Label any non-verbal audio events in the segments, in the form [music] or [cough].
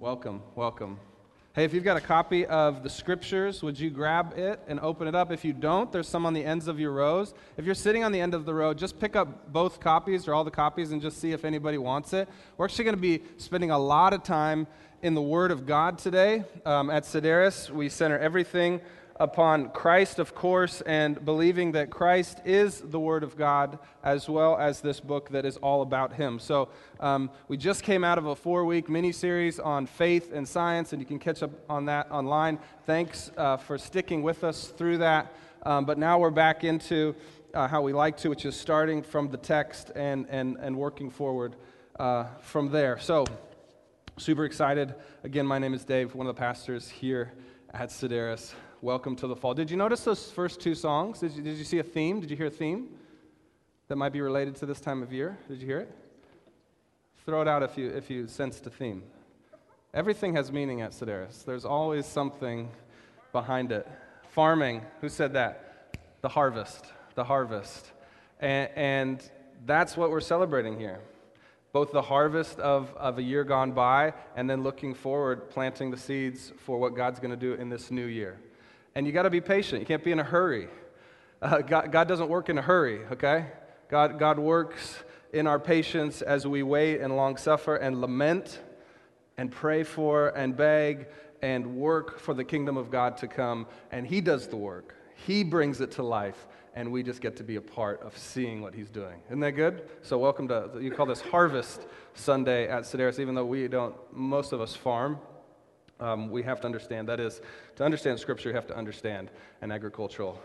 Welcome, welcome. Hey, if you've got a copy of the scriptures, would you grab it and open it up? If you don't, there's some on the ends of your rows. If you're sitting on the end of the row, just pick up both copies or all the copies and just see if anybody wants it. We're actually going to be spending a lot of time in the Word of God today. Um, at Sideris, we center everything upon Christ, of course, and believing that Christ is the Word of God, as well as this book that is all about Him. So, um, we just came out of a four week mini series on faith and science, and you can catch up on that online. Thanks uh, for sticking with us through that. Um, but now we're back into uh, how we like to, which is starting from the text and, and, and working forward uh, from there. So, super excited. Again, my name is Dave, one of the pastors here at Sideris. Welcome to the Fall. Did you notice those first two songs? Did you, did you see a theme? Did you hear a theme that might be related to this time of year? Did you hear it? Throw it out if you, if you sensed a theme. Everything has meaning at Sideris. There's always something behind it. Farming, who said that? The harvest, the harvest. And, and that's what we're celebrating here both the harvest of, of a year gone by and then looking forward, planting the seeds for what God's going to do in this new year. And you got to be patient. You can't be in a hurry. Uh, God, God doesn't work in a hurry, okay? God, God works in our patience as we wait and long suffer and lament and pray for and beg and work for the kingdom of God to come. And He does the work, He brings it to life, and we just get to be a part of seeing what He's doing. Isn't that good? So, welcome to, you call this Harvest Sunday at Sideris, even though we don't, most of us farm um, we have to understand. That is, to understand Scripture, you have to understand an agricultural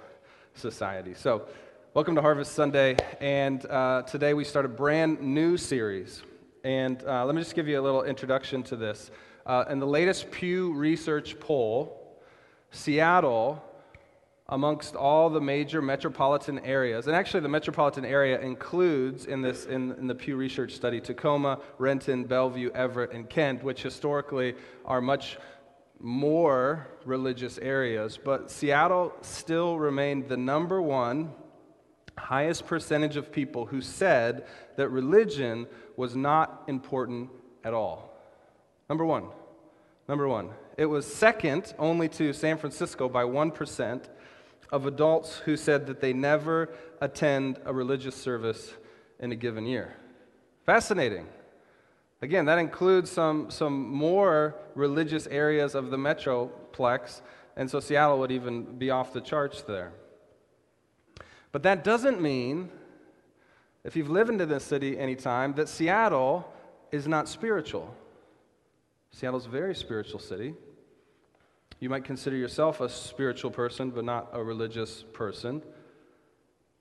society. So, welcome to Harvest Sunday. And uh, today we start a brand new series. And uh, let me just give you a little introduction to this. Uh, in the latest Pew Research poll, Seattle, amongst all the major metropolitan areas, and actually the metropolitan area includes in this in, in the Pew Research study Tacoma, Renton, Bellevue, Everett, and Kent, which historically are much more religious areas, but Seattle still remained the number one highest percentage of people who said that religion was not important at all. Number one. Number one. It was second only to San Francisco by 1% of adults who said that they never attend a religious service in a given year. Fascinating. Again, that includes some, some more religious areas of the Metroplex, and so Seattle would even be off the charts there. But that doesn't mean, if you've lived in this city any time, that Seattle is not spiritual. Seattle's a very spiritual city. You might consider yourself a spiritual person, but not a religious person.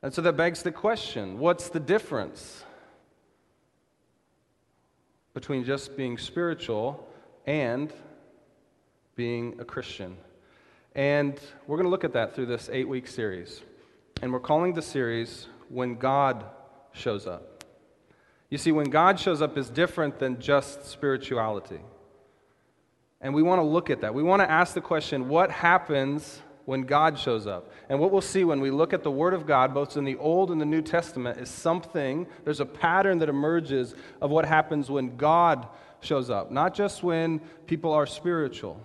And so that begs the question what's the difference? between just being spiritual and being a Christian. And we're going to look at that through this eight week series. And we're calling the series When God Shows Up. You see, when God shows up is different than just spirituality. And we want to look at that. We want to ask the question what happens when God shows up. And what we'll see when we look at the Word of God, both in the Old and the New Testament, is something, there's a pattern that emerges of what happens when God shows up, not just when people are spiritual.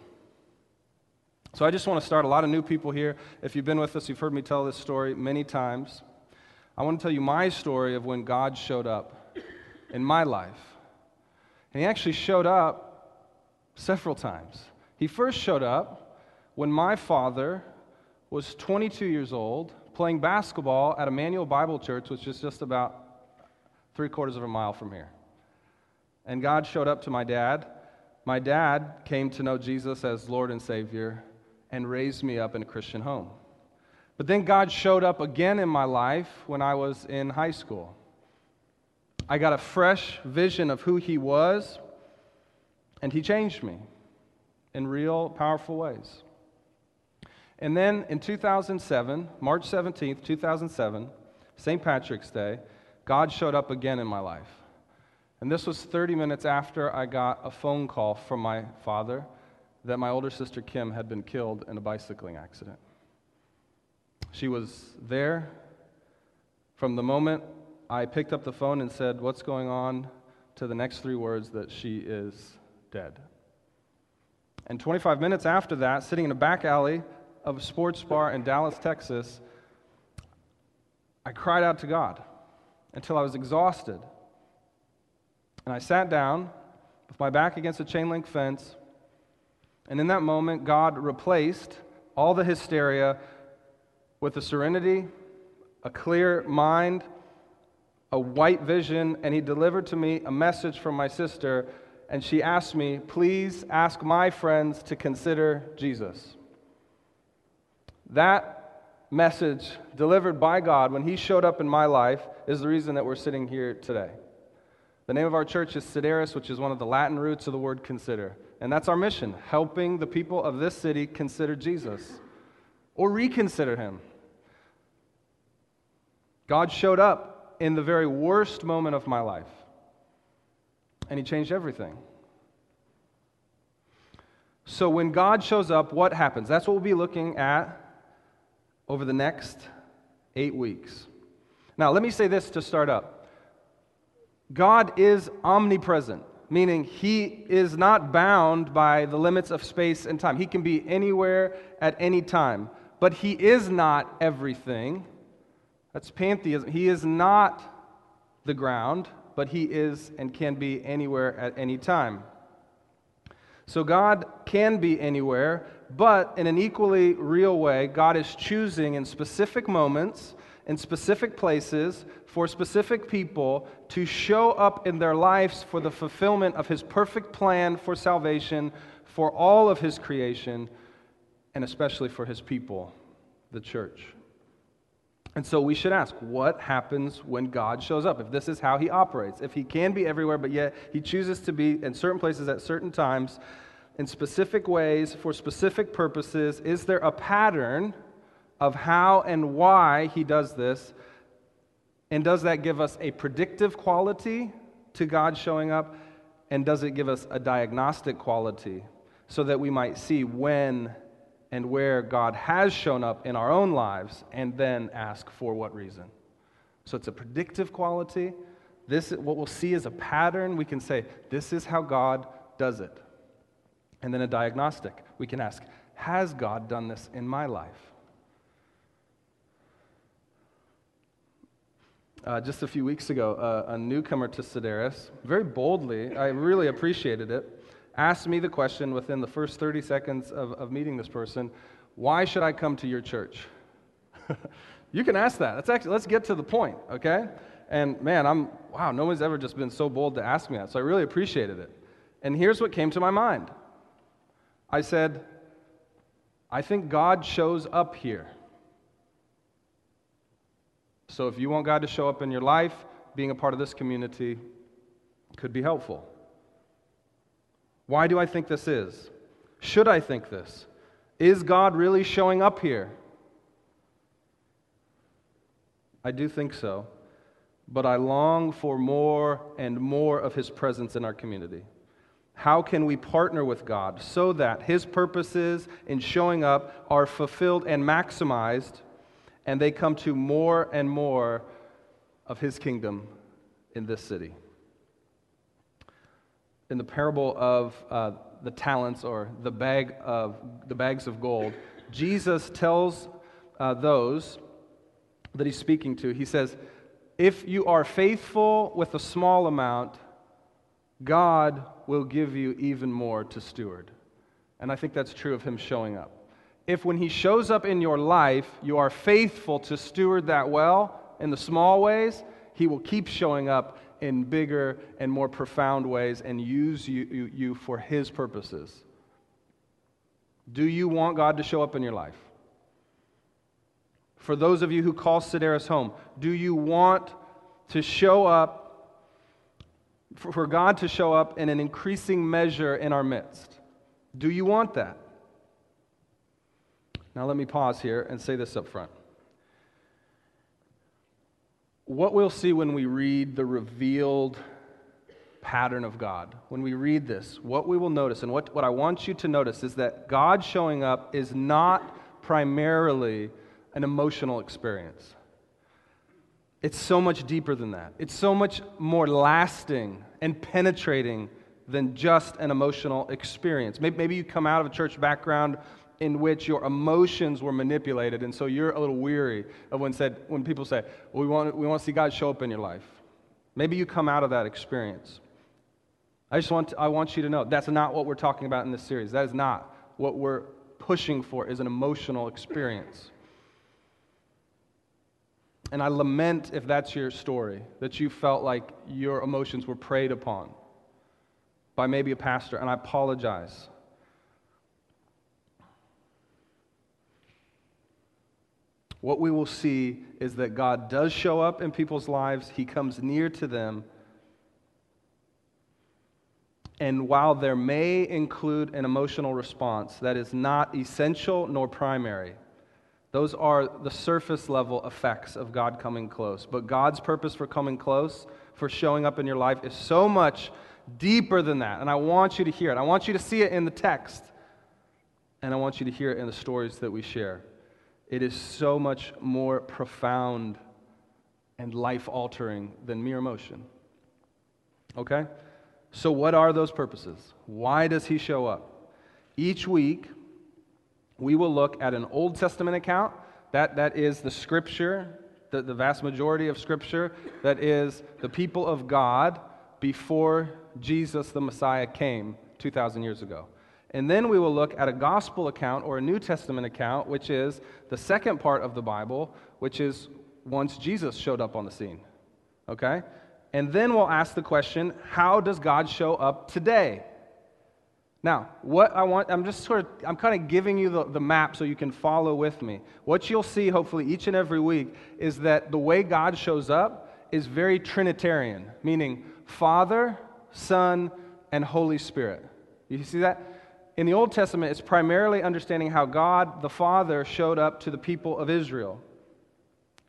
So I just want to start a lot of new people here. If you've been with us, you've heard me tell this story many times. I want to tell you my story of when God showed up in my life. And He actually showed up several times. He first showed up when my father was 22 years old playing basketball at Emmanuel Bible Church, which is just about three quarters of a mile from here. And God showed up to my dad. My dad came to know Jesus as Lord and Savior and raised me up in a Christian home. But then God showed up again in my life when I was in high school. I got a fresh vision of who He was, and He changed me in real, powerful ways. And then in 2007, March 17th, 2007, St. Patrick's Day, God showed up again in my life. And this was 30 minutes after I got a phone call from my father that my older sister Kim had been killed in a bicycling accident. She was there from the moment I picked up the phone and said, What's going on? to the next three words that she is dead. And 25 minutes after that, sitting in a back alley of a sports bar in Dallas, Texas, I cried out to God until I was exhausted. And I sat down with my back against a chain link fence. And in that moment, God replaced all the hysteria with a serenity, a clear mind, a white vision, and He delivered to me a message from my sister. And she asked me, Please ask my friends to consider Jesus. That message delivered by God when He showed up in my life is the reason that we're sitting here today. The name of our church is Sideris, which is one of the Latin roots of the word consider. And that's our mission, helping the people of this city consider Jesus or reconsider Him. God showed up in the very worst moment of my life, and He changed everything. So when God shows up, what happens? That's what we'll be looking at over the next eight weeks. Now, let me say this to start up God is omnipresent, meaning He is not bound by the limits of space and time. He can be anywhere at any time, but He is not everything. That's pantheism. He is not the ground, but He is and can be anywhere at any time. So God can be anywhere, but in an equally real way, God is choosing in specific moments, in specific places, for specific people to show up in their lives for the fulfillment of His perfect plan for salvation for all of His creation, and especially for His people, the church. And so we should ask, what happens when God shows up? If this is how he operates, if he can be everywhere, but yet he chooses to be in certain places at certain times, in specific ways, for specific purposes, is there a pattern of how and why he does this? And does that give us a predictive quality to God showing up? And does it give us a diagnostic quality so that we might see when and where God has shown up in our own lives and then ask for what reason. So it's a predictive quality. This what we'll see is a pattern. We can say this is how God does it. And then a diagnostic. We can ask, has God done this in my life? Uh, just a few weeks ago, uh, a newcomer to Sideris, very boldly, I really appreciated it, asked me the question within the first 30 seconds of, of meeting this person why should I come to your church? [laughs] you can ask that. Let's actually, let's get to the point, okay? And man, I'm, wow, no one's ever just been so bold to ask me that. So I really appreciated it. And here's what came to my mind I said, I think God shows up here. So if you want God to show up in your life, being a part of this community could be helpful. Why do I think this is? Should I think this? Is God really showing up here? I do think so, but I long for more and more of His presence in our community. How can we partner with God so that His purposes in showing up are fulfilled and maximized, and they come to more and more of His kingdom in this city? In the parable of uh, the talents or the bag of the bags of gold, Jesus tells uh, those that he's speaking to, he says, If you are faithful with a small amount, God will give you even more to steward. And I think that's true of him showing up. If when he shows up in your life, you are faithful to steward that well in the small ways, he will keep showing up in bigger and more profound ways and use you, you, you, for His purposes. Do you want God to show up in your life? For those of you who call Sideris home, do you want to show up, for God to show up in an increasing measure in our midst? Do you want that? Now, let me pause here and say this up front what we'll see when we read the revealed pattern of God, when we read this, what we will notice, and what, what I want you to notice is that God showing up is not primarily an emotional experience. It's so much deeper than that. It's so much more lasting and penetrating than just an emotional experience. Maybe, maybe you come out of a church background in which your emotions were manipulated, and so you're a little weary of when, said, when people say, well, we, want, we want to see God show up in your life. Maybe you come out of that experience. I just want, to, I want you to know that's not what we're talking about in this series. That is not what we're pushing for is an emotional experience. And I lament if that's your story, that you felt like your emotions were preyed upon by maybe a pastor, and I apologize. What we will see is that God does show up in people's lives, He comes near to them. And while there may include an emotional response, that is not essential nor primary. Those are the surface level effects of God coming close. But God's purpose for coming close, for showing up in your life, is so much deeper than that. And I want you to hear it. I want you to see it in the text. And I want you to hear it in the stories that we share. It is so much more profound and life altering than mere emotion. Okay? So, what are those purposes? Why does he show up? Each week, we will look at an Old Testament account. That, that is the scripture, the, the vast majority of scripture, that is the people of God before Jesus the Messiah came 2,000 years ago. And then we will look at a gospel account or a New Testament account, which is the second part of the Bible, which is once Jesus showed up on the scene. Okay? And then we'll ask the question how does God show up today? Now, what I want, I'm just sort of, I'm kind of giving you the, the map so you can follow with me. What you'll see, hopefully, each and every week is that the way God shows up is very Trinitarian, meaning Father, Son, and Holy Spirit. You see that? In the Old Testament, it's primarily understanding how God the Father showed up to the people of Israel.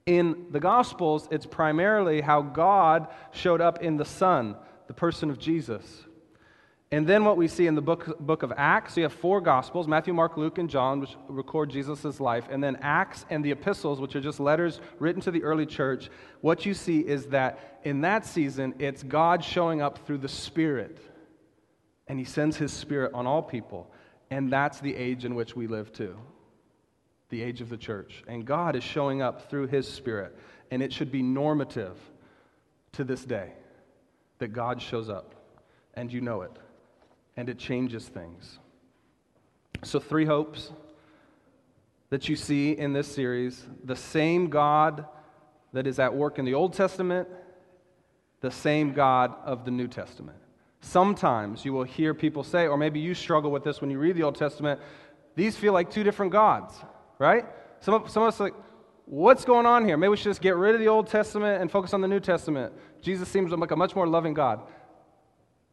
In the Gospels, it's primarily how God showed up in the Son, the person of Jesus. And then what we see in the book, book of Acts, you have four Gospels Matthew, Mark, Luke, and John, which record Jesus' life. And then Acts and the epistles, which are just letters written to the early church. What you see is that in that season, it's God showing up through the Spirit and he sends his spirit on all people. And that's the age in which we live too the age of the church. And God is showing up through his spirit. And it should be normative to this day that God shows up. And you know it. And it changes things. So, three hopes that you see in this series the same God that is at work in the Old Testament, the same God of the New Testament. Sometimes you will hear people say, or maybe you struggle with this when you read the Old Testament, these feel like two different gods, right? Some of, some of us like, what's going on here? Maybe we should just get rid of the Old Testament and focus on the New Testament. Jesus seems like a much more loving God.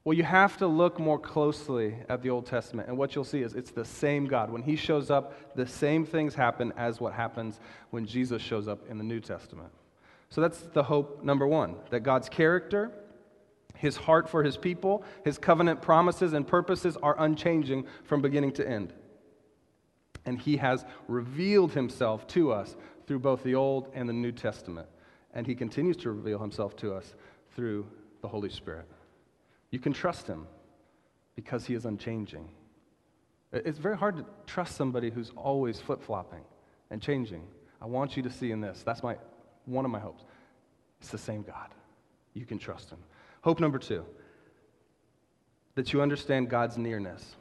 Well, you have to look more closely at the Old Testament, and what you'll see is it's the same God. When He shows up, the same things happen as what happens when Jesus shows up in the New Testament. So that's the hope number one that God's character, his heart for his people, his covenant promises and purposes are unchanging from beginning to end. And he has revealed himself to us through both the Old and the New Testament. And he continues to reveal himself to us through the Holy Spirit. You can trust him because he is unchanging. It's very hard to trust somebody who's always flip flopping and changing. I want you to see in this. That's my, one of my hopes. It's the same God. You can trust him. Hope number two that you understand God's nearness,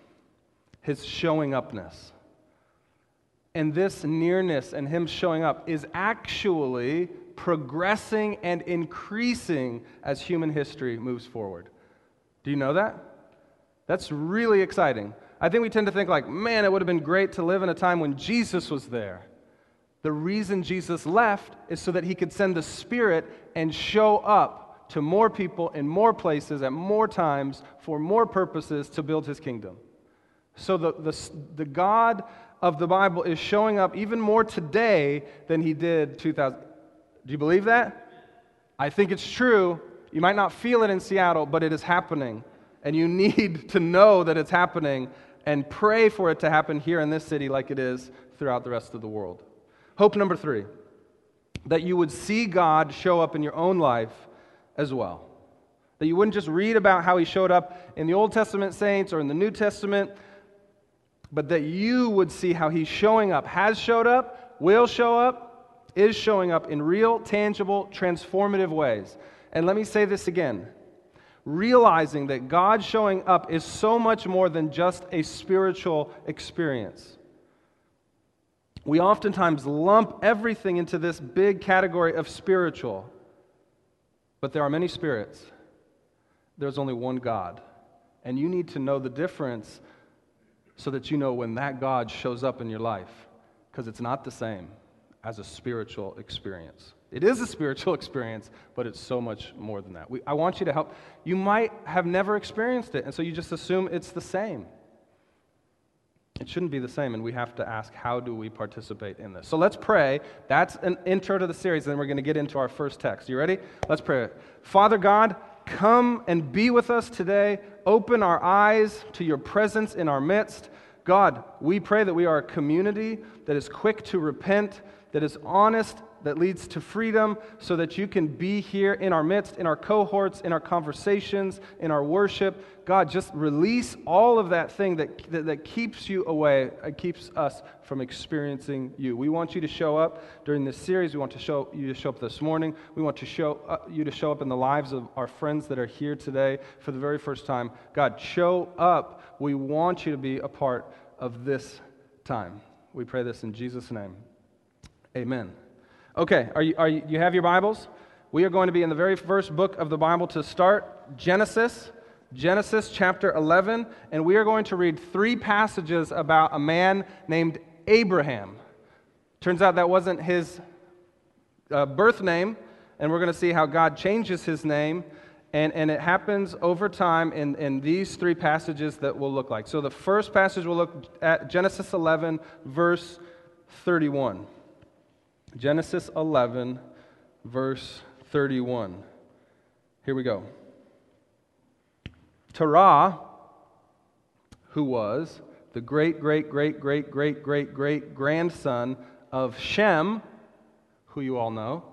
His showing upness. And this nearness and Him showing up is actually progressing and increasing as human history moves forward. Do you know that? That's really exciting. I think we tend to think, like, man, it would have been great to live in a time when Jesus was there. The reason Jesus left is so that he could send the Spirit and show up to more people in more places at more times for more purposes to build his kingdom. So the, the, the God of the Bible is showing up even more today than he did 2,000. Do you believe that? I think it's true. You might not feel it in Seattle, but it is happening. And you [laughs] need to know that it's happening and pray for it to happen here in this city like it is throughout the rest of the world. Hope number three that you would see God show up in your own life as well. That you wouldn't just read about how he showed up in the Old Testament saints or in the New Testament, but that you would see how he's showing up, has showed up, will show up, is showing up in real, tangible, transformative ways. And let me say this again realizing that God showing up is so much more than just a spiritual experience. We oftentimes lump everything into this big category of spiritual, but there are many spirits. There's only one God. And you need to know the difference so that you know when that God shows up in your life, because it's not the same as a spiritual experience. It is a spiritual [laughs] experience, but it's so much more than that. We, I want you to help. You might have never experienced it, and so you just assume it's the same. It shouldn't be the same, and we have to ask, how do we participate in this? So let's pray. That's an intro to the series, and then we're going to get into our first text. You ready? Let's pray. Father God, come and be with us today. Open our eyes to your presence in our midst. God, we pray that we are a community that is quick to repent, that is honest that leads to freedom so that you can be here in our midst, in our cohorts, in our conversations, in our worship. God, just release all of that thing that, that, that keeps you away, and keeps us from experiencing you. We want you to show up during this series. We want to show you to show up this morning. We want to show uh, you to show up in the lives of our friends that are here today for the very first time. God, show up. We want you to be a part of this time. We pray this in Jesus' name. Amen. Okay, are you, are you, you have your Bibles? We are going to be in the very first book of the Bible to start Genesis, Genesis chapter 11, and we are going to read three passages about a man named Abraham. Turns out that wasn't his uh, birth name, and we're going to see how God changes his name. And, and it happens over time in, in these three passages that we'll look like. So the first passage we'll look at Genesis 11, verse 31. Genesis 11, verse 31. Here we go. Terah, who was the great, great, great, great, great, great, great grandson of Shem, who you all know.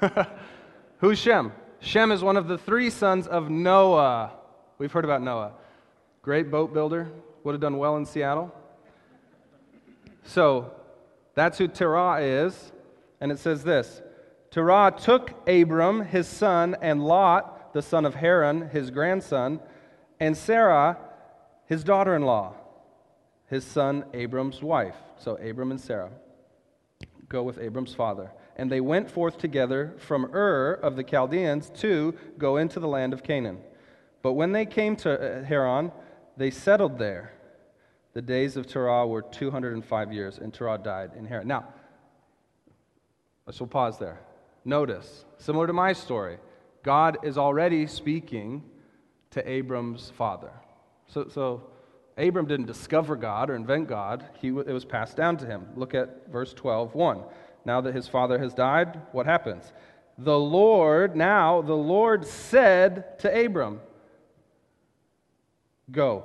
[laughs] Who's Shem? Shem is one of the three sons of Noah. We've heard about Noah. Great boat builder, would have done well in Seattle. So that's who Terah is. And it says this Terah took Abram, his son, and Lot, the son of Haran, his grandson, and Sarah, his daughter in law, his son Abram's wife. So Abram and Sarah go with Abram's father. And they went forth together from Ur of the Chaldeans to go into the land of Canaan. But when they came to uh, Haran, they settled there. The days of Terah were 205 years, and Terah died in Haran. Now, We'll pause there. Notice, similar to my story, God is already speaking to Abram's father. So, so Abram didn't discover God or invent God, he, it was passed down to him. Look at verse 12 1. Now that his father has died, what happens? The Lord, now the Lord said to Abram, Go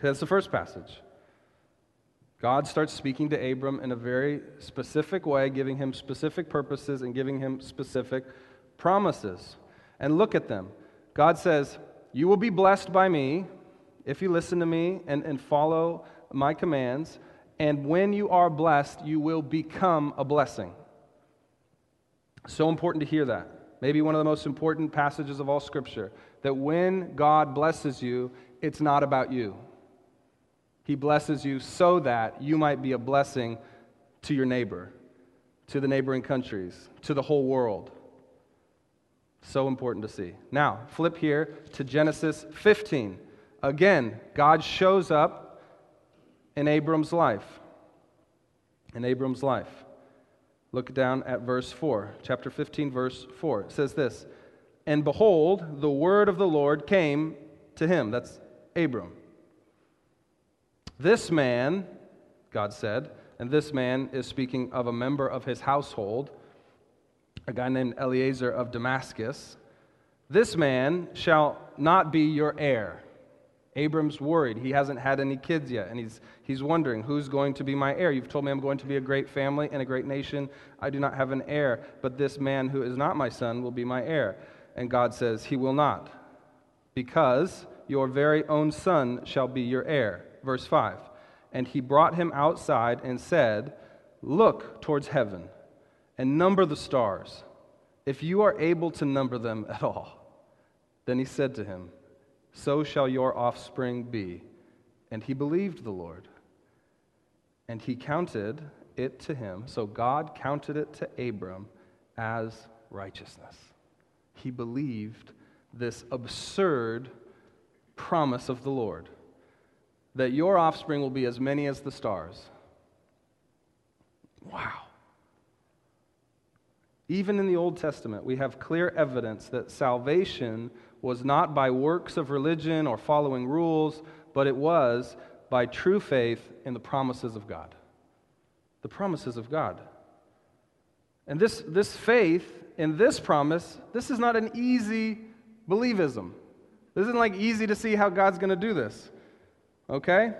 That's the first passage. God starts speaking to Abram in a very specific way, giving him specific purposes and giving him specific promises. And look at them. God says, You will be blessed by me if you listen to me and, and follow my commands. And when you are blessed, you will become a blessing. So important to hear that. Maybe one of the most important passages of all Scripture that when God blesses you, it's not about you. He blesses you so that you might be a blessing to your neighbor, to the neighboring countries, to the whole world. So important to see. Now, flip here to Genesis 15. Again, God shows up in Abram's life. In Abram's life. Look down at verse 4, chapter 15, verse 4. It says this And behold, the word of the Lord came to him. That's Abram. This man, God said, and this man is speaking of a member of his household, a guy named Eliezer of Damascus. This man shall not be your heir. Abram's worried. He hasn't had any kids yet, and he's, he's wondering, who's going to be my heir? You've told me I'm going to be a great family and a great nation. I do not have an heir, but this man who is not my son will be my heir. And God says, He will not, because your very own son shall be your heir. Verse 5. And he brought him outside and said, Look towards heaven and number the stars, if you are able to number them at all. Then he said to him, So shall your offspring be. And he believed the Lord. And he counted it to him. So God counted it to Abram as righteousness. He believed this absurd promise of the Lord that your offspring will be as many as the stars. Wow. Even in the Old Testament, we have clear evidence that salvation was not by works of religion or following rules, but it was by true faith in the promises of God. The promises of God. And this, this faith in this promise, this is not an easy believism. This isn't like easy to see how God's going to do this. Okay?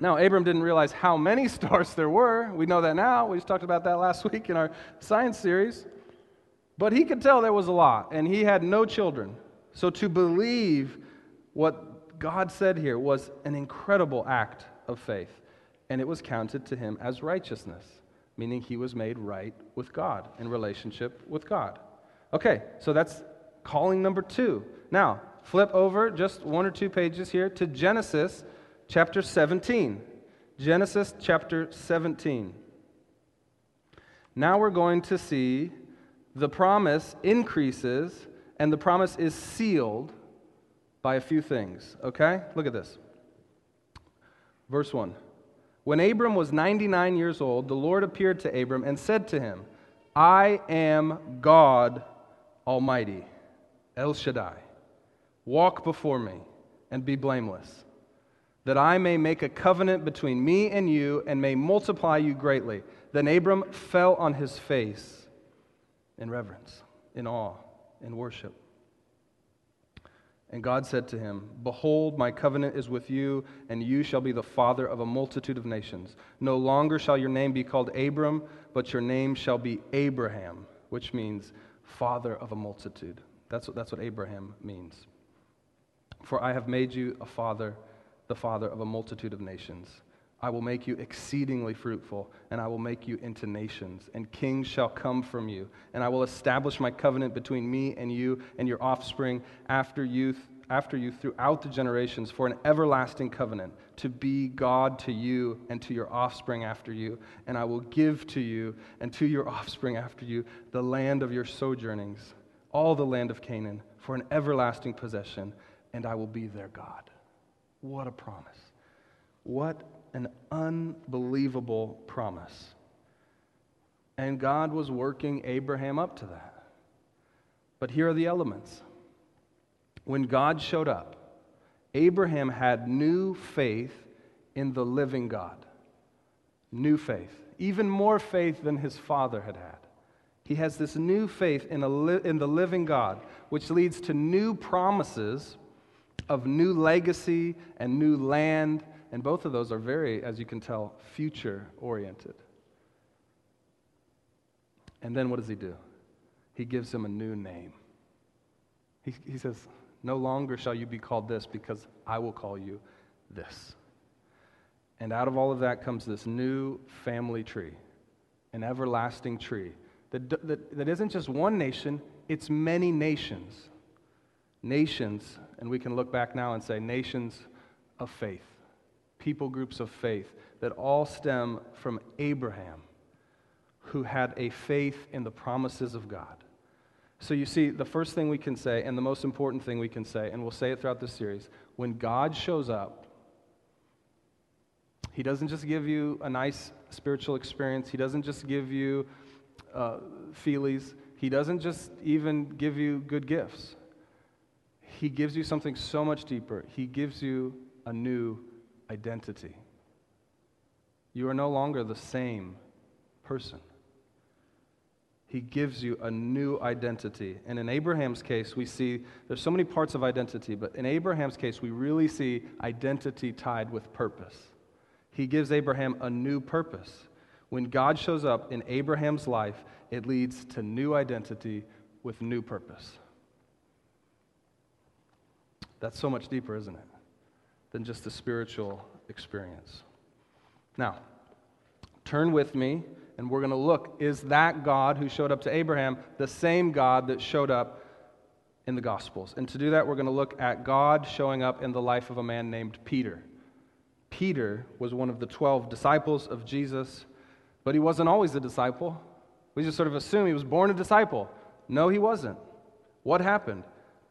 Now, Abram didn't realize how many [laughs] stars there were. We know that now. We just talked about that last week in our science series. But he could tell there was a lot, and he had no children. So to believe what God said here was an incredible act of faith, and it was counted to him as righteousness, meaning he was made right with God in relationship with God. Okay, so that's calling number two. Now, flip over just one or two pages here to Genesis chapter 17. Genesis chapter 17. Now we're going to see the promise increases and the promise is sealed by a few things. Okay? Look at this. Verse 1. When Abram was 99 years old, the Lord appeared to Abram and said to him, I am God Almighty, El Shaddai. Walk before me and be blameless, that I may make a covenant between me and you and may multiply you greatly. Then Abram fell on his face in reverence, in awe, in worship. And God said to him, Behold, my covenant is with you, and you shall be the father of a multitude of nations. No longer shall your name be called Abram, but your name shall be Abraham, which means father of a multitude. That's what, that's what Abraham means. For I have made you a father, the father of a multitude of nations. I will make you exceedingly fruitful, and I will make you into nations, and kings shall come from you. And I will establish my covenant between me and you and your offspring after you, after you throughout the generations for an everlasting covenant, to be God to you and to your offspring after you. And I will give to you and to your offspring after you the land of your sojournings, all the land of Canaan, for an everlasting possession and I will be their God. What a promise. What an unbelievable promise. And God was working Abraham up to that. But here are the elements. When God showed up, Abraham had new faith in the living God. New faith. Even more faith than his father had had. He has this new faith in, li- in the living God, which leads to new promises of new legacy and new land, and both of those are very, as you can tell, future oriented. And then what does he do? He gives him a new name. He, he says, No longer shall you be called this because I will call you this. And out of all of that comes this new family tree, an everlasting tree that, that, that isn't just one nation, it's many nations nations, and we can look back now and say nations of faith, people groups of faith that all stem from Abraham, who had a faith in the promises of God. So you see, the first thing we can say, and the most important thing we can say, and we'll say it throughout this series, when God shows up, He doesn't just give you a nice spiritual experience, He doesn't just give you uh, feelies. He doesn't just even give you good gifts, He gives you something so much deeper. He gives you a new identity. You are no longer the same person. He gives you a new identity. And in Abraham's case, we see there's so many parts of identity, but in Abraham's case, we really see identity tied with purpose. He gives Abraham a new purpose. When God shows up in Abraham's life, it leads to new identity with new purpose. That's so much deeper, isn't it? Than just a spiritual experience. Now, turn with me and we're going to look is that God who showed up to Abraham the same God that showed up in the Gospels? And to do that, we're going to look at God showing up in the life of a man named Peter. Peter was one of the 12 disciples of Jesus, but he wasn't always a disciple. We just sort of assume he was born a disciple. No, he wasn't. What happened?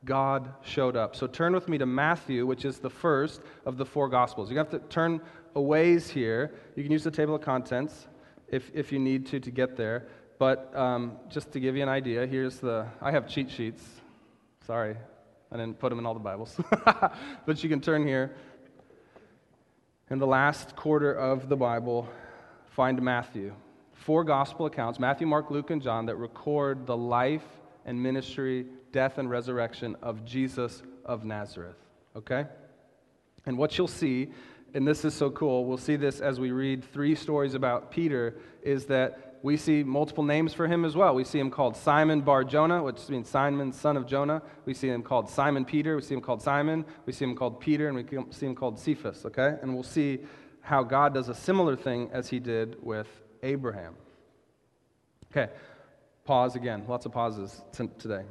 God showed up. So turn with me to Matthew, which is the first of the four Gospels. You have to turn a ways here. You can use the table of contents if, if you need to to get there. But um, just to give you an idea, here's the I have cheat sheets. Sorry, I didn't put them in all the Bibles. [laughs] but you can turn here. In the last quarter of the Bible, find Matthew. Four gospel accounts Matthew, Mark, Luke, and John that record the life and ministry, death, and resurrection of Jesus of Nazareth. Okay? And what you'll see and this is so cool, we'll see this as we read three stories about Peter, is that we see multiple names for him as well. We see him called Simon Bar Jonah, which means Simon, son of Jonah. We see him called Simon Peter. We see him called Simon. We see him called Peter, and we see him called Cephas, okay? And we'll see how God does a similar thing as he did with Abraham. Okay, pause again. Lots of pauses t- today.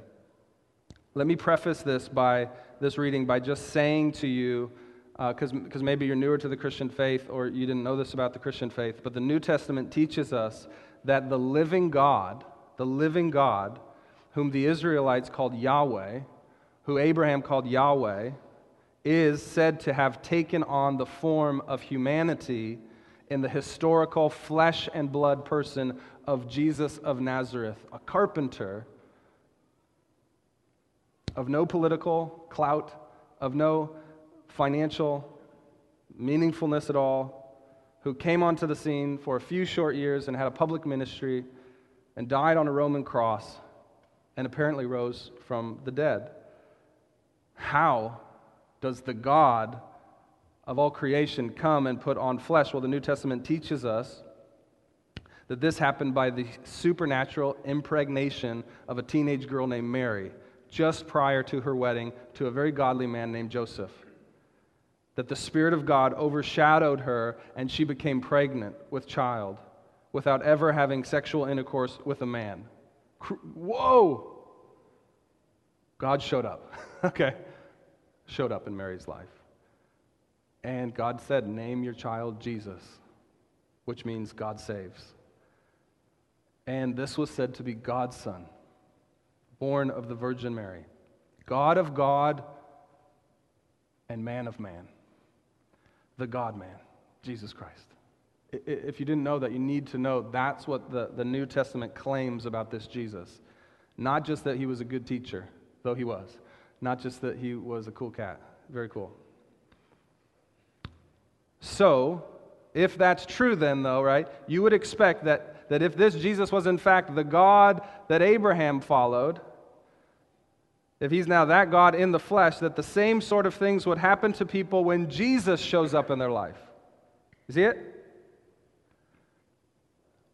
Let me preface this by this reading by just saying to you because uh, maybe you're newer to the Christian faith or you didn't know this about the Christian faith, but the New Testament teaches us that the living God, the living God, whom the Israelites called Yahweh, who Abraham called Yahweh, is said to have taken on the form of humanity in the historical flesh and blood person of Jesus of Nazareth, a carpenter of no political clout, of no financial meaningfulness at all, who came onto the scene for a few short years and had a public ministry and died on a Roman cross and apparently rose from the dead. How does the God of all creation come and put on flesh? Well, the New Testament teaches us that this happened by the supernatural impregnation of a teenage girl named Mary just prior to her wedding to a very godly man named Joseph that the Spirit of God overshadowed her and she became pregnant with child without ever having sexual intercourse with a man. Whoa! God showed up. [laughs] okay. Showed up in Mary's life. And God said, Name your child Jesus, which means God saves. And this was said to be God's son, born of the Virgin Mary. God of God and man of man the God man, Jesus Christ. If you didn't know that, you need to know that's what the, the New Testament claims about this Jesus. Not just that he was a good teacher, though he was. Not just that he was a cool cat. Very cool. So, if that's true, then, though, right, you would expect that, that if this Jesus was in fact the God that Abraham followed, if he's now that God in the flesh, that the same sort of things would happen to people when Jesus shows up in their life. You see it?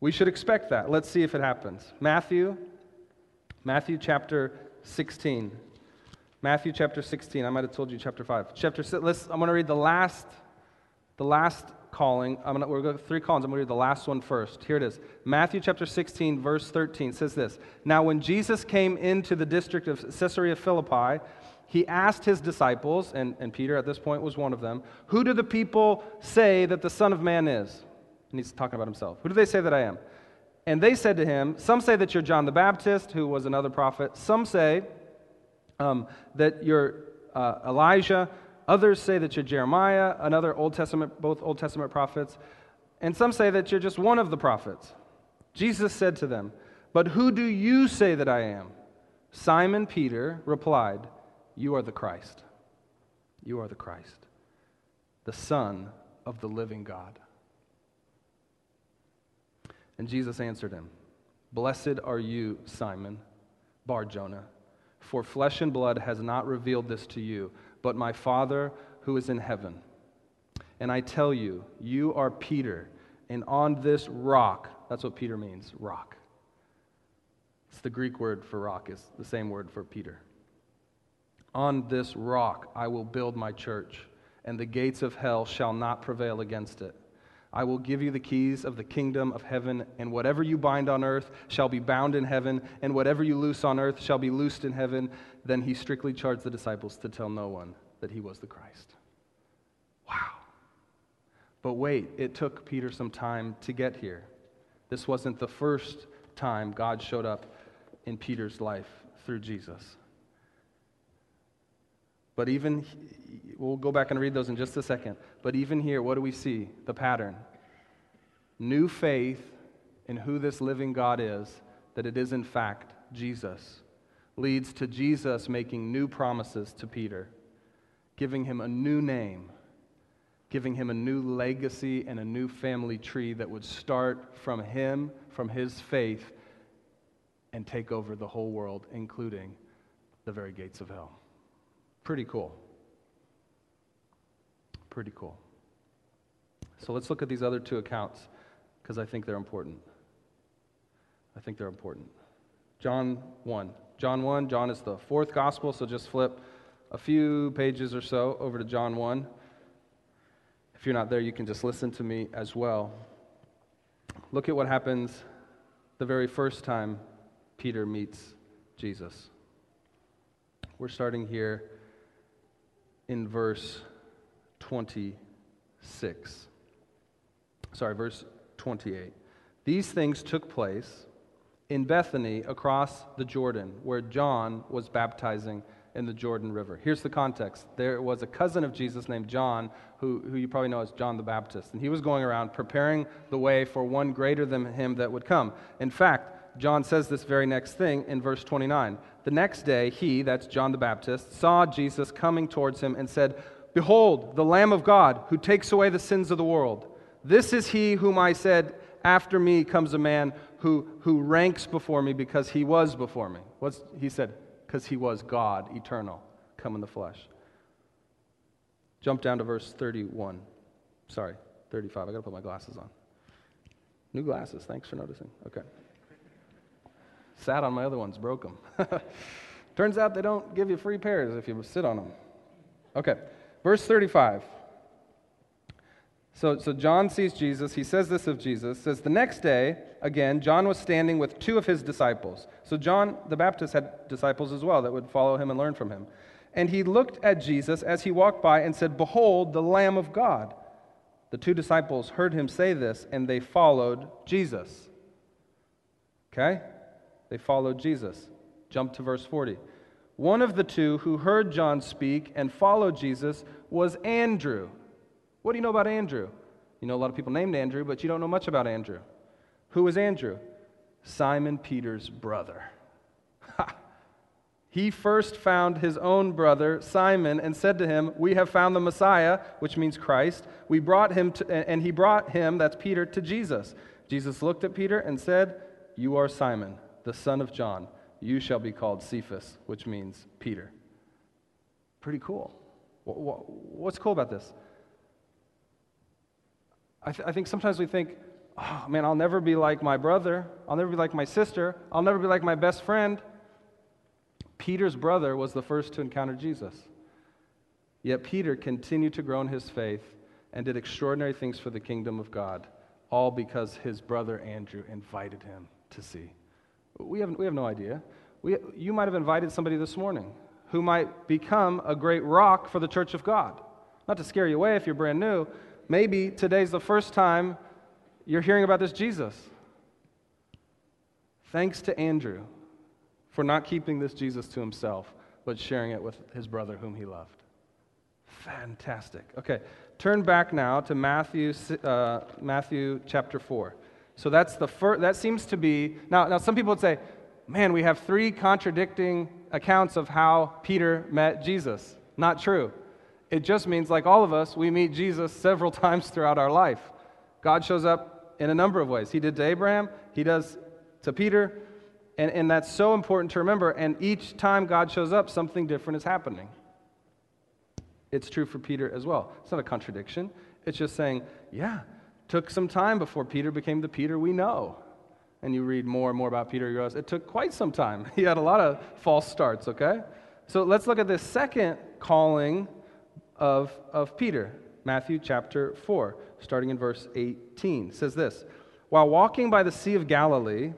We should expect that. Let's see if it happens. Matthew, Matthew chapter 16. Matthew chapter 16. I might have told you chapter 5. Chapter 6. Let's, I'm going to read the last, the last calling. I'm gonna, we're going to three callings. I'm going to read the last one first. Here it is. Matthew chapter 16, verse 13 says this Now, when Jesus came into the district of Caesarea Philippi, he asked his disciples, and, and Peter at this point was one of them, Who do the people say that the Son of Man is? And he's talking about himself. Who do they say that I am? And they said to him, Some say that you're John the Baptist, who was another prophet. Some say um, that you're uh, Elijah. Others say that you're Jeremiah, another Old Testament, both Old Testament prophets. And some say that you're just one of the prophets. Jesus said to them, But who do you say that I am? Simon Peter replied, You are the Christ. You are the Christ, the Son of the living God. And Jesus answered him, Blessed are you, Simon Bar Jonah, for flesh and blood has not revealed this to you, but my Father who is in heaven. And I tell you, you are Peter, and on this rock, that's what Peter means, rock. It's the Greek word for rock, is the same word for Peter. On this rock I will build my church, and the gates of hell shall not prevail against it. I will give you the keys of the kingdom of heaven, and whatever you bind on earth shall be bound in heaven, and whatever you loose on earth shall be loosed in heaven. Then he strictly charged the disciples to tell no one that he was the Christ. Wow. But wait, it took Peter some time to get here. This wasn't the first time God showed up in Peter's life through Jesus. But even, we'll go back and read those in just a second. But even here, what do we see? The pattern. New faith in who this living God is, that it is in fact Jesus, leads to Jesus making new promises to Peter, giving him a new name, giving him a new legacy and a new family tree that would start from him, from his faith, and take over the whole world, including the very gates of hell. Pretty cool. Pretty cool. So let's look at these other two accounts because I think they're important. I think they're important. John 1. John 1, John is the fourth gospel, so just flip a few pages or so over to John 1. If you're not there, you can just listen to me as well. Look at what happens the very first time Peter meets Jesus. We're starting here in verse 26. Sorry, verse 28. These things took place in Bethany across the Jordan, where John was baptizing in the Jordan River. Here's the context there was a cousin of Jesus named John, who, who you probably know as John the Baptist, and he was going around preparing the way for one greater than him that would come. In fact, John says this very next thing in verse 29. The next day, he, that's John the Baptist, saw Jesus coming towards him and said, Behold, the Lamb of God who takes away the sins of the world. This is he whom I said, After me comes a man who, who ranks before me because he was before me. What's, he said, Because he was God, eternal, come in the flesh. Jump down to verse 31. Sorry, 35. I got to put my glasses on. New glasses. Thanks for noticing. Okay. Sat on my other ones, broke them. [laughs] Turns out they don't give you free pairs if you sit on them. Okay, verse 35. So, so John sees Jesus. He says this of Jesus. Says the next day, again, John was standing with two of his disciples. So John the Baptist had disciples as well that would follow him and learn from him. And he looked at Jesus as he walked by and said, Behold, the Lamb of God. The two disciples heard him say this, and they followed Jesus. Okay? They followed Jesus. Jump to verse 40. One of the two who heard John speak and followed Jesus was Andrew. What do you know about Andrew? You know a lot of people named Andrew, but you don't know much about Andrew. Who was Andrew? Simon Peter's brother. [laughs] He first found his own brother, Simon, and said to him, We have found the Messiah, which means Christ. We brought him to, and he brought him, that's Peter, to Jesus. Jesus looked at Peter and said, You are Simon the son of John, you shall be called Cephas, which means Peter. Pretty cool. What's cool about this? I, th- I, think sometimes we think, oh man, I'll never be like my brother. I'll never be like my sister. I'll never be like my best friend. Peter's brother was the first to encounter Jesus. Yet Peter continued to grow in his faith and did extraordinary things for the kingdom of God, all because his brother Andrew invited him to see. We have, we have no idea. We, you might have invited somebody this morning who might become a great rock for the church of God. Not to scare you away if you're brand new. Maybe today's the first time you're hearing about this Jesus. Thanks to Andrew for not keeping this Jesus to himself, but sharing it with his brother whom he loved. Fantastic. Okay, turn back now to Matthew, uh, Matthew chapter 4. So that's the first, that seems to be, now, now some people would say, man, we have three contradicting accounts of how Peter met Jesus. Not true. It just means, like all of us, we meet Jesus several [laughs] times throughout our life. God shows up in a number of ways. He did to Abraham, He does to Peter, and, and that's so important to remember. And each time God shows up, something different is happening. It's true for Peter as well. It's not a contradiction. It's just saying, yeah, took some time before Peter became the Peter we know. And you read more and more about Peter, you realize it took quite some time. [laughs] He had a lot of false starts, okay? So let's look at this second calling of, of Peter, Matthew chapter 4, starting in verse 18. It says this While walking by the Sea of Galilee,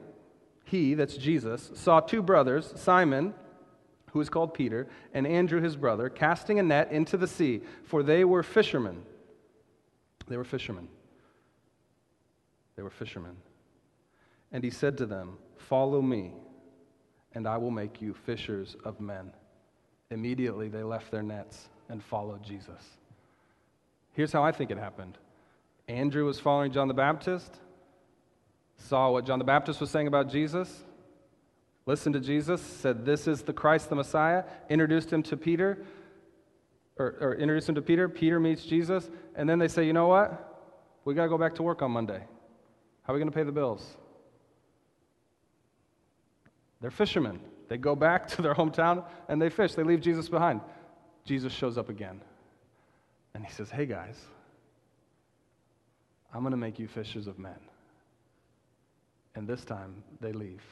he, that's Jesus, saw two brothers, Simon, who is called Peter, and Andrew his brother, casting a net into the sea, for they were fishermen. They were fishermen. They were fishermen. And he said to them, Follow me, and I will make you fishers of men. Immediately they left their nets and followed Jesus. Here's how I think it happened Andrew was following John the Baptist, saw what John the Baptist was saying about Jesus, listened to Jesus, said, This is the Christ, the Messiah, introduced him to Peter, or, or introduced him to Peter. Peter meets Jesus, and then they say, You know what? We got to go back to work on Monday. How are we going to pay the bills? They're fishermen. They go back [laughs] to their hometown and they fish. They leave Jesus behind. Jesus shows up again. And he says, Hey guys, I'm going to make you fishers of men. And this time they leave.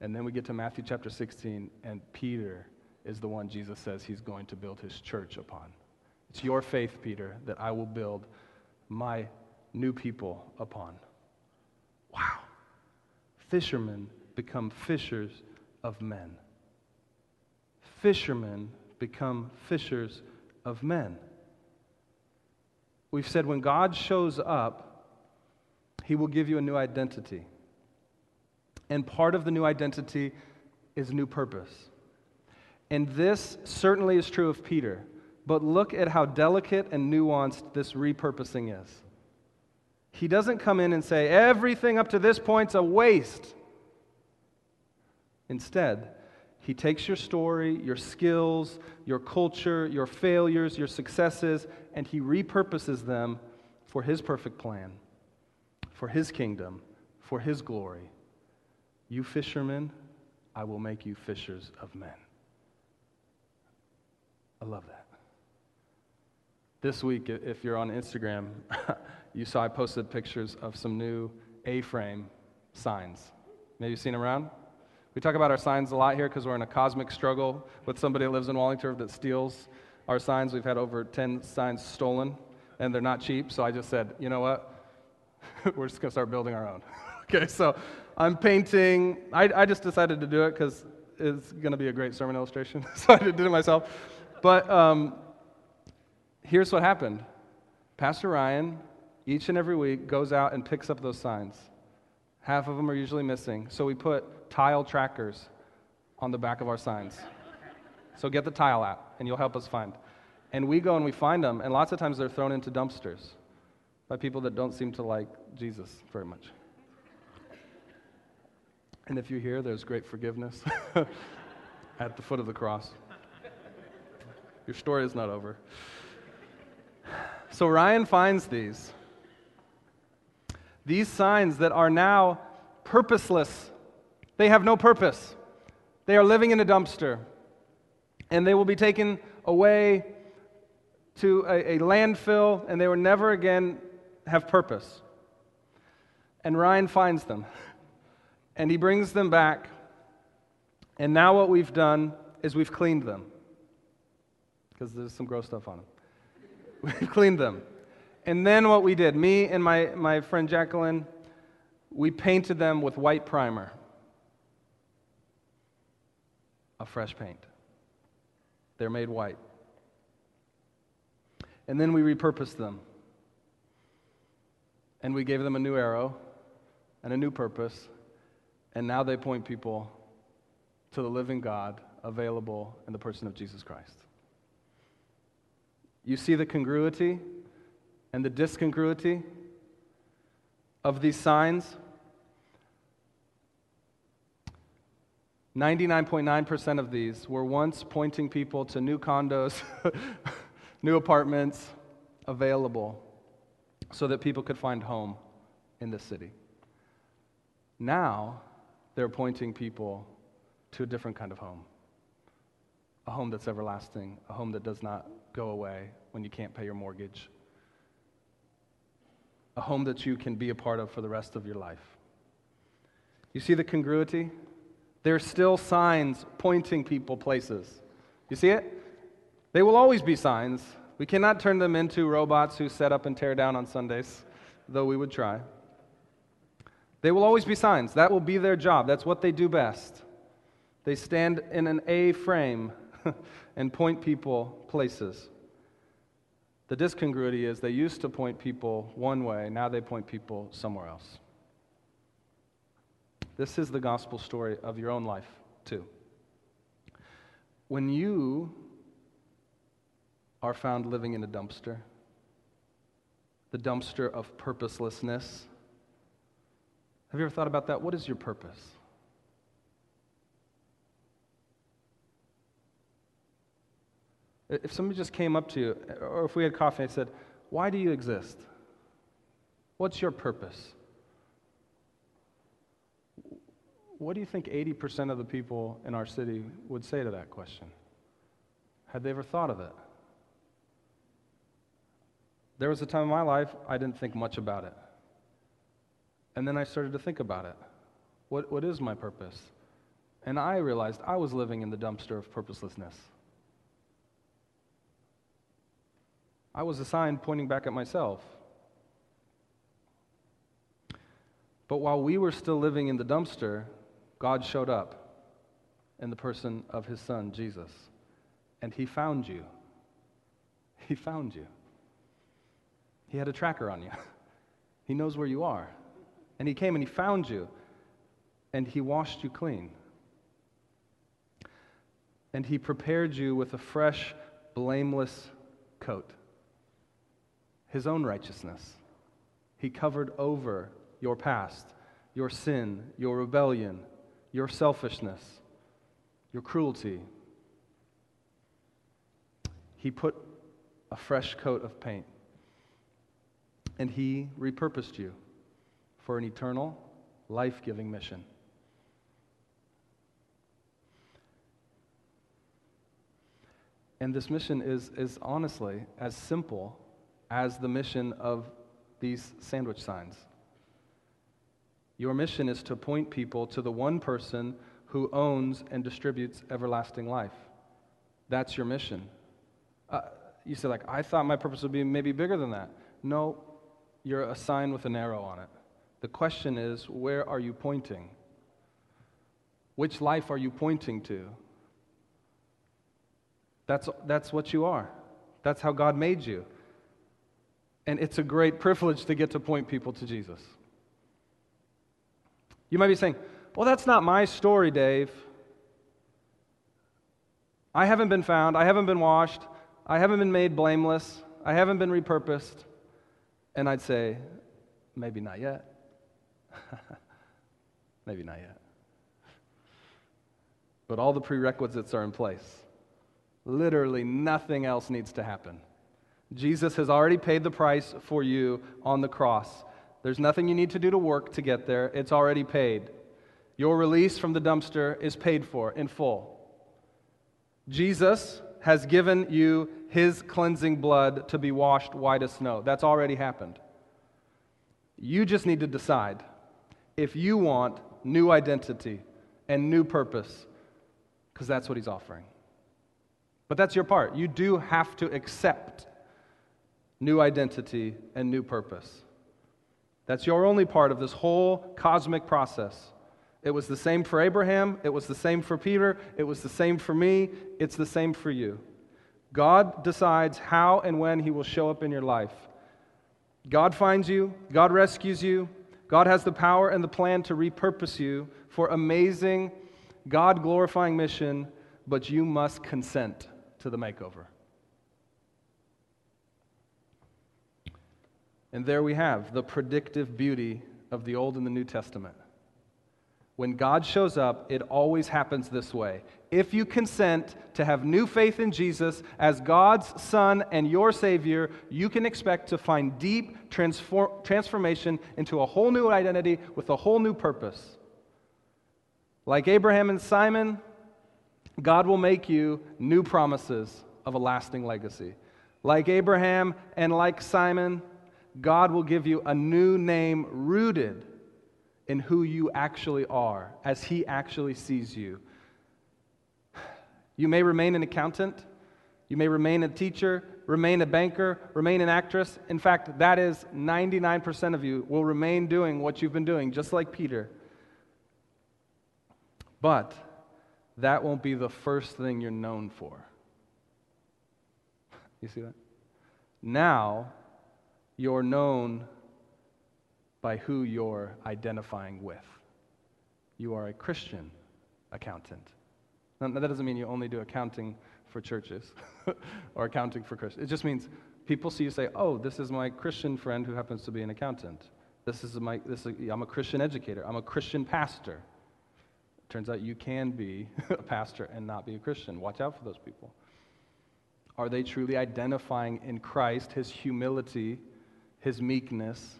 And then we get to Matthew chapter 16, and Peter is the one Jesus says he's going to build his church upon. It's your faith, Peter, that I will build my new people upon. Wow. Fishermen become fishers of men. Fishermen become fishers of men. We've said when God shows up, he will give you a new identity. And part of the new identity is new purpose. And this certainly is true of Peter. But look at how delicate and nuanced this repurposing is. He doesn't come in and say, everything up to this point's a waste. Instead, he takes your story, your skills, your culture, your failures, your successes, and he repurposes them for his perfect plan, for his kingdom, for his glory. You fishermen, I will make you fishers of men. I love that. This week, if you're on Instagram, [laughs] you saw I posted pictures of some new A frame signs. Maybe you've seen around? We talk about our signs a lot here because we're in a cosmic struggle with somebody that lives in Wallington that steals our signs. We've had over 10 signs stolen, and they're not cheap. So I just said, you know what? [laughs] we're just going to start building our own. [laughs] okay, so I'm painting. I, I just decided to do it because it's going to be a great sermon illustration. [laughs] so I did it myself. But um, here's what happened Pastor Ryan, each and every week, goes out and picks up those signs. Half of them are usually missing. So we put tile trackers on the back of our signs. So get the tile out, and you'll help us find. And we go and we find them, and lots of times they're thrown into dumpsters by people that don't seem to like Jesus very much. And if you hear, there's great forgiveness [laughs] at the foot of the cross. Your story is not over. So Ryan finds these. These signs that are now purposeless they have no purpose. They are living in a dumpster. And they will be taken away to a, a landfill, and they will never again have purpose. And Ryan finds them. [laughs] And he brings them back. And now what we've done is we've cleaned them. Because there's some gross stuff on them. [laughs] We've cleaned them. And then what we did, me and my, my friend Jacqueline, we painted them with white primer of fresh paint. They're made white. And then we repurposed them. And we gave them a new arrow and a new purpose. And now they point people to the living God available in the person of Jesus Christ. You see the congruity and the discongruity of these signs? 99.9% of these were once pointing people to new condos, [laughs] new apartments available so that people could find home in the city. Now, they're pointing people to a different kind of home a home that's everlasting, a home that does not go away when you can't pay your mortgage, a home that you can be a part of for the rest of your life. You see the congruity? There's still signs pointing people places. You see it? They will always be signs. We cannot turn them into robots who set up and tear down on Sundays, though we would try. They will always be signs. That will be their job. That's what they do best. They stand in an A frame [laughs] and point people places. The discongruity is they used to point people one way, now they point people somewhere else. This is the gospel story of your own life, too. When you are found living in a dumpster, the dumpster of purposelessness, have you ever thought about that? What is your purpose? If somebody just came up to you, or if we had coffee and said, Why do you exist? What's your purpose? What do you think 80% of the people in our city would say to that question? Had they ever thought of it? There was a time in my life I didn't think much about it. And then I started to think about it. What, what is my purpose? And I realized I was living in the dumpster of purposelessness. I was a sign pointing back at myself. But while we were still living in the dumpster, God showed up in the person of his son, Jesus. And he found you. He found you. He had a tracker on you. [laughs] He knows where you are. And he came and he found you. And he washed you clean. And he prepared you with a fresh, blameless coat his own righteousness. He covered over your past, your sin, your rebellion, your selfishness, your cruelty. He put a fresh coat of paint and he repurposed you for an eternal, life giving mission. And this mission is, is honestly as simple as the mission of these sandwich signs. Your mission is to point people to the one person who owns and distributes everlasting life. That's your mission. Uh, you say, like, I thought my purpose would be maybe bigger than that. No, you're a sign with an arrow on it. The question is, where are you pointing? Which life are you pointing to? That's, that's what you are. That's how God made you. And it's a great privilege to get to point people to Jesus. You might be saying, well, that's not my story, Dave. I haven't been found. I haven't been washed. I haven't been made blameless. I haven't been repurposed. And I'd say, maybe not yet. [laughs] maybe not yet. But all the prerequisites are in place. Literally nothing else needs to happen. Jesus has already paid the price for you on the cross. There's nothing you need to do to work to get there, it's already paid. Your release from the dumpster is paid for in full. Jesus has given you his cleansing blood to be washed white as snow. That's already happened. You just need to decide if you want new identity and new purpose, because that's what he's offering. But that's your part. You do have to accept new identity, and new purpose. That's your only part of this whole cosmic process. It was the same for Abraham, it was the same for Peter, it was the same for me, it's the same for you. God decides how and when He will show up in your life. God finds you, God rescues you, God has the power and the plan to repurpose you for amazing, God glorifying mission, but you must consent to the makeover. And there we have the predictive beauty of the Old and the New Testament. When God shows up, it always happens this way. If you consent to have new faith in Jesus as God's Son and your Savior, you can expect to find deep transform- transformation into a whole new identity with a whole new purpose. Like Abraham and Simon, God will make you new promises of a lasting legacy. Like Abraham and like Simon, God will give you a new name rooted in who you actually are, as He actually sees you. You may remain an accountant, you may remain a teacher, remain a banker, remain an actress. In fact, that is 99% of you will remain doing what you've been doing, just like Peter. But that won't be the first thing you're known for. You see that? Now, you're known by who you're identifying with. You are a Christian accountant. Now, that doesn't mean you only do accounting for churches [laughs] or accounting for Christians. It just means people see you say, oh, this is my Christian friend who happens to be an accountant. This is my, this is, I'm a Christian educator. I'm a Christian pastor. Turns out you can be [laughs] a pastor and not be a Christian. Watch out for those people. Are they truly identifying in Christ his humility, his meekness,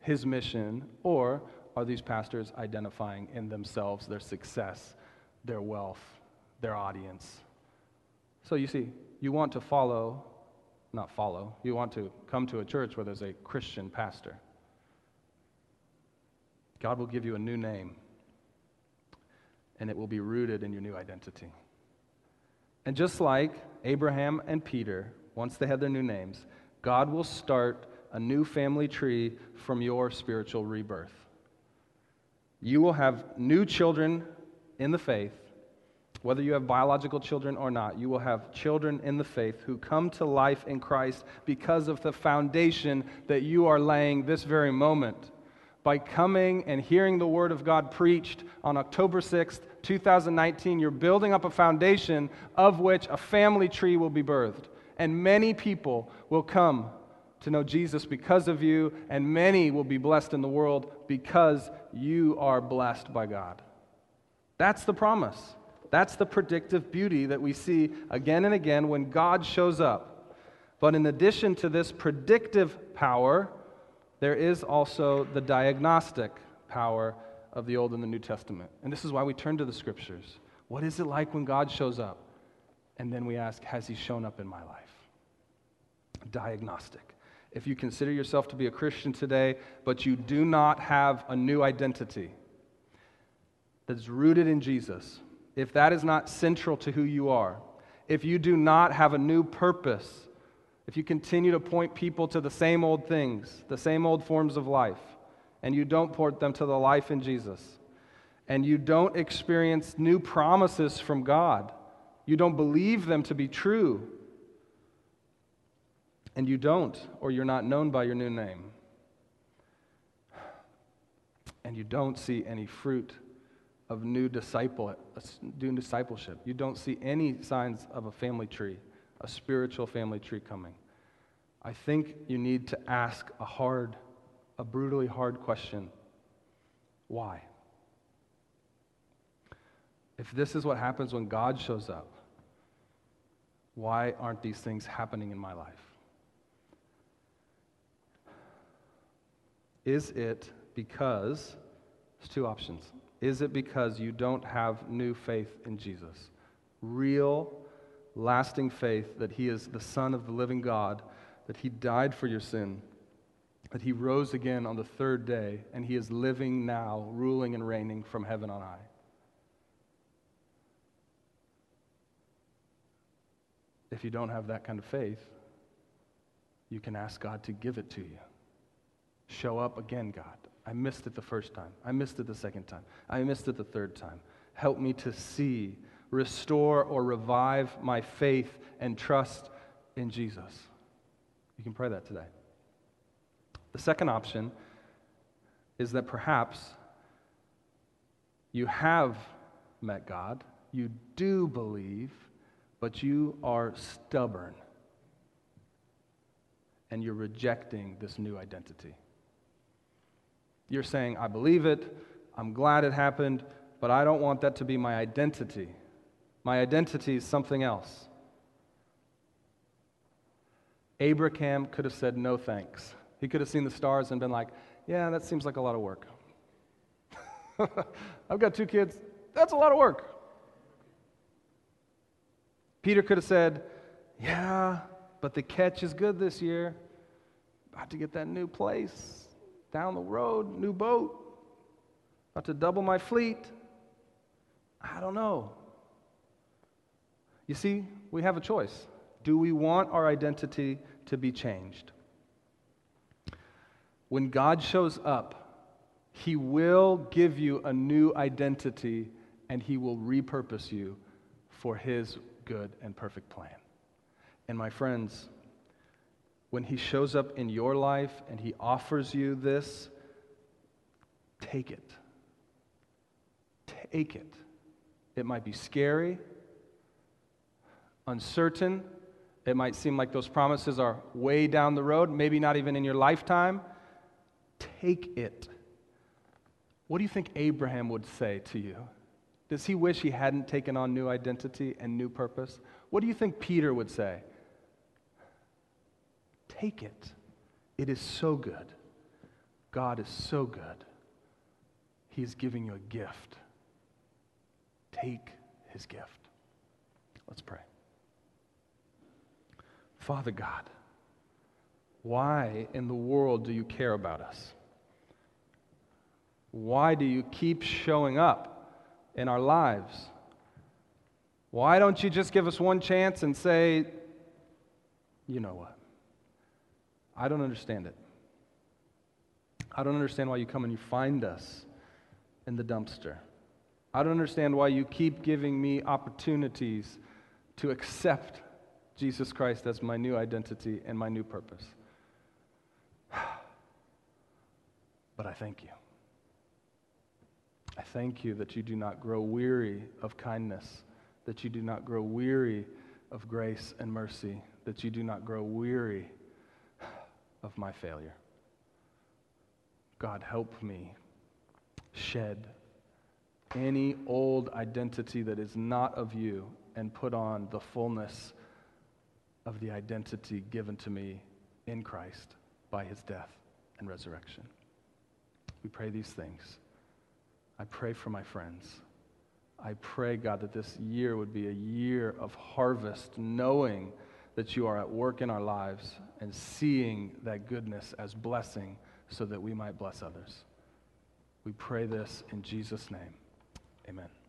his mission, or are these pastors identifying in themselves their success, their wealth, their audience? So you see, you want to follow, not follow, you want to come to a church where there's a Christian pastor. God will give you a new name, and it will be rooted in your new identity. And just like Abraham and Peter, once they had their new names, God will start a new family tree from your spiritual rebirth. You will have new children in the faith, whether you have biological children or not. You will have children in the faith who come to life in Christ because of the foundation that you are laying this very moment. By coming and hearing the Word of God preached on October 6th, 2019, you're building up a foundation of which a family tree will be birthed. And many people will come to know Jesus because of you, and many will be blessed in the world because you are blessed by God. That's the promise. That's the predictive beauty that we see again and again when God shows up. But in addition to this predictive power, there is also the diagnostic power of the Old and the New Testament. And this is why we turn to the scriptures. What is it like when God shows up? And then we ask, Has he shown up in my life? Diagnostic. If you consider yourself to be a Christian today, but you do not have a new identity that's rooted in Jesus, if that is not central to who you are, if you do not have a new purpose, if you continue to point people to the same old things, the same old forms of life, and you don't point them to the life in Jesus, and you don't experience new promises from God, you don't believe them to be true, and you don't, or you're not known by your new name, and you don't see any fruit of new disciple, new discipleship, you don't see any signs of a family tree, a spiritual family tree coming. I think you need to ask a hard, a brutally hard question. Why? If this is what happens when God shows up, why aren't these things happening in my life? Is it because, there's two options. Is it because you don't have new faith in Jesus? Real, lasting faith that He is the Son of the living God, that He died for your sin, that He rose again on the third day, and He is living now, ruling and reigning from heaven on high. If you don't have that kind of faith, you can ask God to give it to you. Show up again, God. I missed it the first time. I missed it the second time. I missed it the third time. Help me to see, restore, or revive my faith and trust in Jesus. You can pray that today. The second option is that perhaps you have met God, you do believe, but you are stubborn and you're rejecting this new identity. You're saying, I believe it, I'm glad it happened, but I don't want that to be my identity. My identity is something else. Abraham could have said no thanks. He could have seen the stars and been like, yeah, that seems like a lot of work. [laughs] I've got two kids. That's a lot of work. Peter could have said, yeah, but the catch is good this year. About to get that new place down the road, new boat. About to double my fleet. I don't know. You see, we have a choice. Do we want our identity to be changed? When God shows up, He will give you a new identity and He will repurpose you for His good and perfect plan. And my friends, when He shows up in your life and He offers you this, take it. Take it. It might be scary, uncertain. It might seem like those promises are way down the road, maybe not even in your lifetime. Take it. What do you think Abraham would say to you? Does he wish he hadn't taken on new identity and new purpose? What do you think Peter would say? Take it. It is so good. God is so good. He's giving you a gift. Take his gift. Let's pray. Father God, why in the world do you care about us? Why do you keep showing up in our lives? Why don't you just give us one chance and say, you know what? I don't understand it. I don't understand why you come and you find us in the dumpster. I don't understand why you keep giving me opportunities to accept Jesus Christ as my new identity and my new purpose. [sighs] But I thank you. I thank you that you do not grow weary of kindness, that you do not grow weary of grace and mercy, that you do not grow weary of my failure. God, help me shed any old identity that is not of you and put on the fullness of the identity given to me in Christ by his death and resurrection. We pray these things. I pray for my friends. I pray, God, that this year would be a year of harvest, knowing that you are at work in our lives and seeing that goodness as blessing so that we might bless others. We pray this in Jesus' name. Amen.